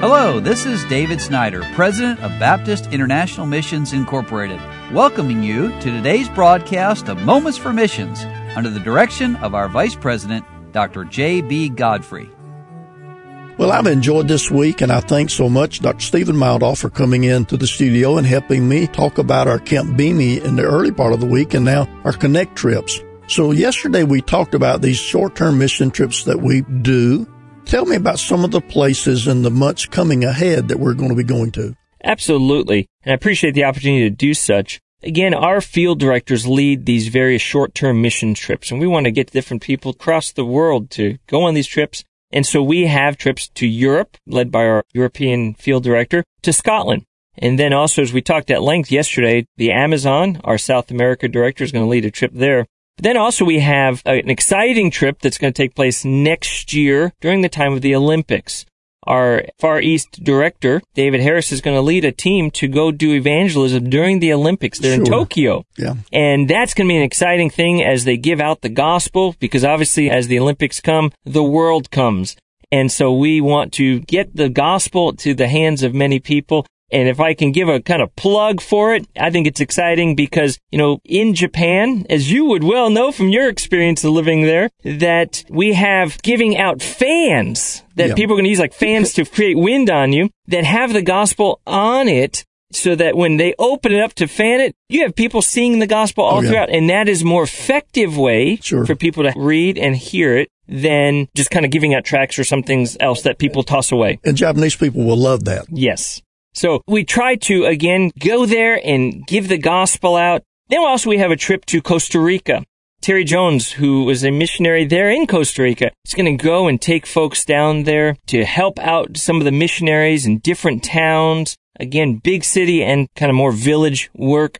Hello, this is David Snyder, President of Baptist International Missions Incorporated, welcoming you to today's broadcast of Moments for Missions under the direction of our Vice President, Dr. J.B. Godfrey. Well, I've enjoyed this week, and I thank so much Dr. Stephen Maldoff for coming into the studio and helping me talk about our Camp BIMI in the early part of the week and now our Connect trips. So yesterday we talked about these short-term mission trips that we do. Tell me about some of the places and the months coming ahead that we're going to be going to. Absolutely. And I appreciate the opportunity to do such. Again, our field directors lead these various short-term mission trips, and we want to get different people across the world to go on these trips and so we have trips to Europe, led by our European field director, to Scotland. And then also, as we talked at length yesterday, the Amazon, our South America director, is going to lead a trip there. But then also we have an exciting trip that's going to take place next year during the time of the Olympics our Far East director, David Harris, is going to lead a team to go do evangelism during the Olympics. They're sure. in Tokyo. Yeah. And that's going to be an exciting thing as they give out the gospel because obviously as the Olympics come, the world comes. And so we want to get the gospel to the hands of many people. And if I can give a kind of plug for it, I think it's exciting because, you know, in Japan, as you would well know from your experience of living there, that we have giving out fans that people are going to use like fans to create wind on you that have the gospel on it so that when they open it up to fan it, you have people seeing the gospel all oh, yeah. throughout. And that is more effective way sure. for people to read and hear it than just kind of giving out tracks or something else that people toss away. And Japanese people will love that. Yes. So we try to, again, go there and give the gospel out. Then also we have a trip to Costa Rica. Terry Jones, who was a missionary there in Costa Rica, is going to go and take folks down there to help out some of the missionaries in different towns. Again, big city and kind of more village work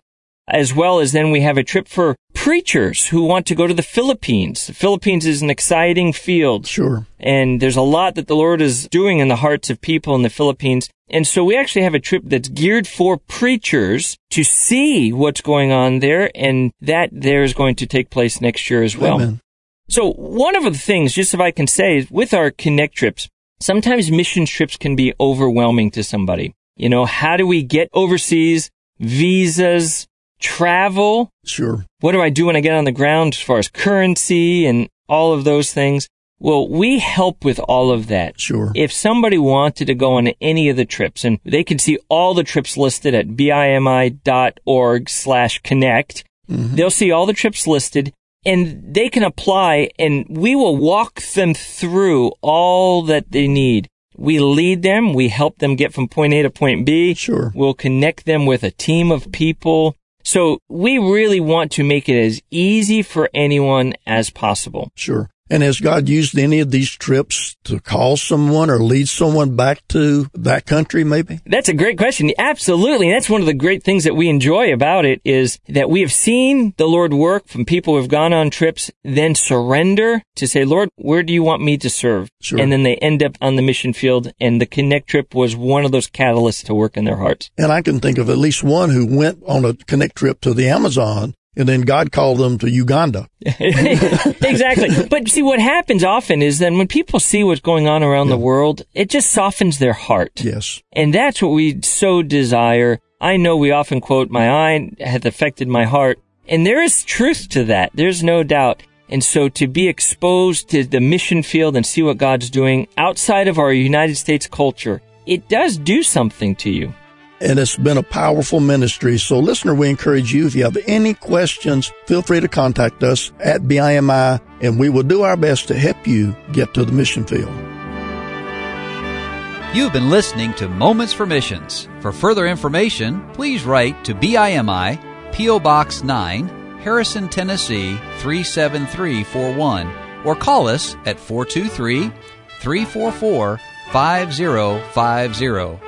as well as then we have a trip for preachers who want to go to the Philippines. The Philippines is an exciting field. Sure. And there's a lot that the Lord is doing in the hearts of people in the Philippines. And so we actually have a trip that's geared for preachers to see what's going on there. And that there is going to take place next year as well. Amen. So one of the things, just if I can say, is with our connect trips, sometimes mission trips can be overwhelming to somebody. You know, how do we get overseas? Visas, travel. Sure. What do I do when I get on the ground as far as currency and all of those things? Well, we help with all of that. Sure. If somebody wanted to go on any of the trips, and they can see all the trips listed at bimi.org slash connect, mm-hmm. they'll see all the trips listed and they can apply and we will walk them through all that they need. We lead them. We help them get from point A to point B. Sure. We'll connect them with a team of people. So we really want to make it as easy for anyone as possible. Sure. And has God used any of these trips to call someone or lead someone back to that country, maybe? That's a great question. Absolutely. That's one of the great things that we enjoy about it is that we have seen the Lord work from people who have gone on trips, then surrender to say, Lord, where do you want me to serve? Sure. And then they end up on the mission field. And the Connect trip was one of those catalysts to work in their hearts. And I can think of at least one who went on a Connect trip to the Amazon and then God called them to Uganda. exactly. But see, what happens often is then when people see what's going on around yeah. the world, it just softens their heart. Yes. And that's what we so desire. I know we often quote, my eye hath affected my heart. And there is truth to that. There's no doubt. And so to be exposed to the mission field and see what God's doing outside of our United States culture, it does do something to you and it's been a powerful ministry. So, listener, we encourage you if you have any questions, feel free to contact us at BIMI, and we will do our best to help you get to the mission field. You've been listening to Moments for Missions. For further information, please write to BIMI, P.O. Box 9, Harrison, Tennessee 37341, or call us at 423 344 5050